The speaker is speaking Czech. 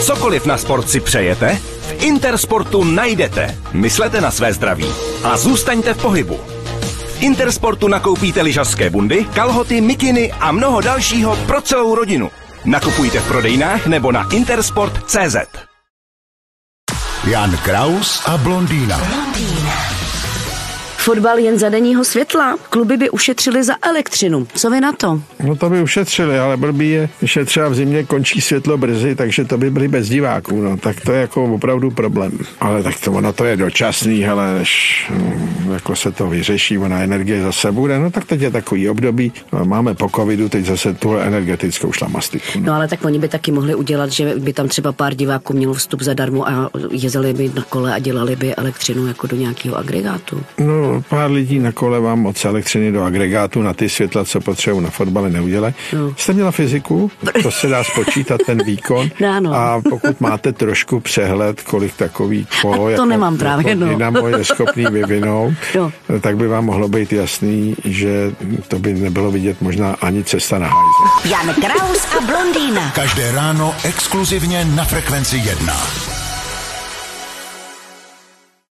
Cokoliv na sport si přejete, v Intersportu najdete. Myslete na své zdraví a zůstaňte v pohybu. V Intersportu nakoupíte lyžařské bundy, kalhoty, mikiny a mnoho dalšího pro celou rodinu. Nakupujte v prodejnách nebo na intersport.cz. Jan Kraus a blondýna. blondýna. Fotbal jen za denního světla. Kluby by ušetřili za elektřinu. Co vy na to? No to by ušetřili, ale blbý je, že třeba v zimě končí světlo brzy, takže to by byli bez diváků. No, tak to je jako opravdu problém. Ale tak to ono to je dočasný, ale než mm, jako se to vyřeší, ona energie zase bude, no tak teď je takový období. No, máme po covidu teď zase tu energetickou šlamastiku. No. no ale tak oni by taky mohli udělat, že by tam třeba pár diváků mělo vstup zadarmo a jezdili by na kole a dělali by elektřinu jako do nějakého agregátu. No pár lidí na kole vám moc elektřiny do agregátu na ty světla, co potřebují na fotbale, neudělají. No. Jste měla fyziku, to se dá spočítat ten výkon. No, no. A pokud máte trošku přehled, kolik takový kolo, to jako, nemám právě, jako no. dynamo je schopný vyvinout, no. tak by vám mohlo být jasný, že to by nebylo vidět možná ani cesta na hajze. Jan Kraus a blondýna. Každé ráno exkluzivně na Frekvenci 1.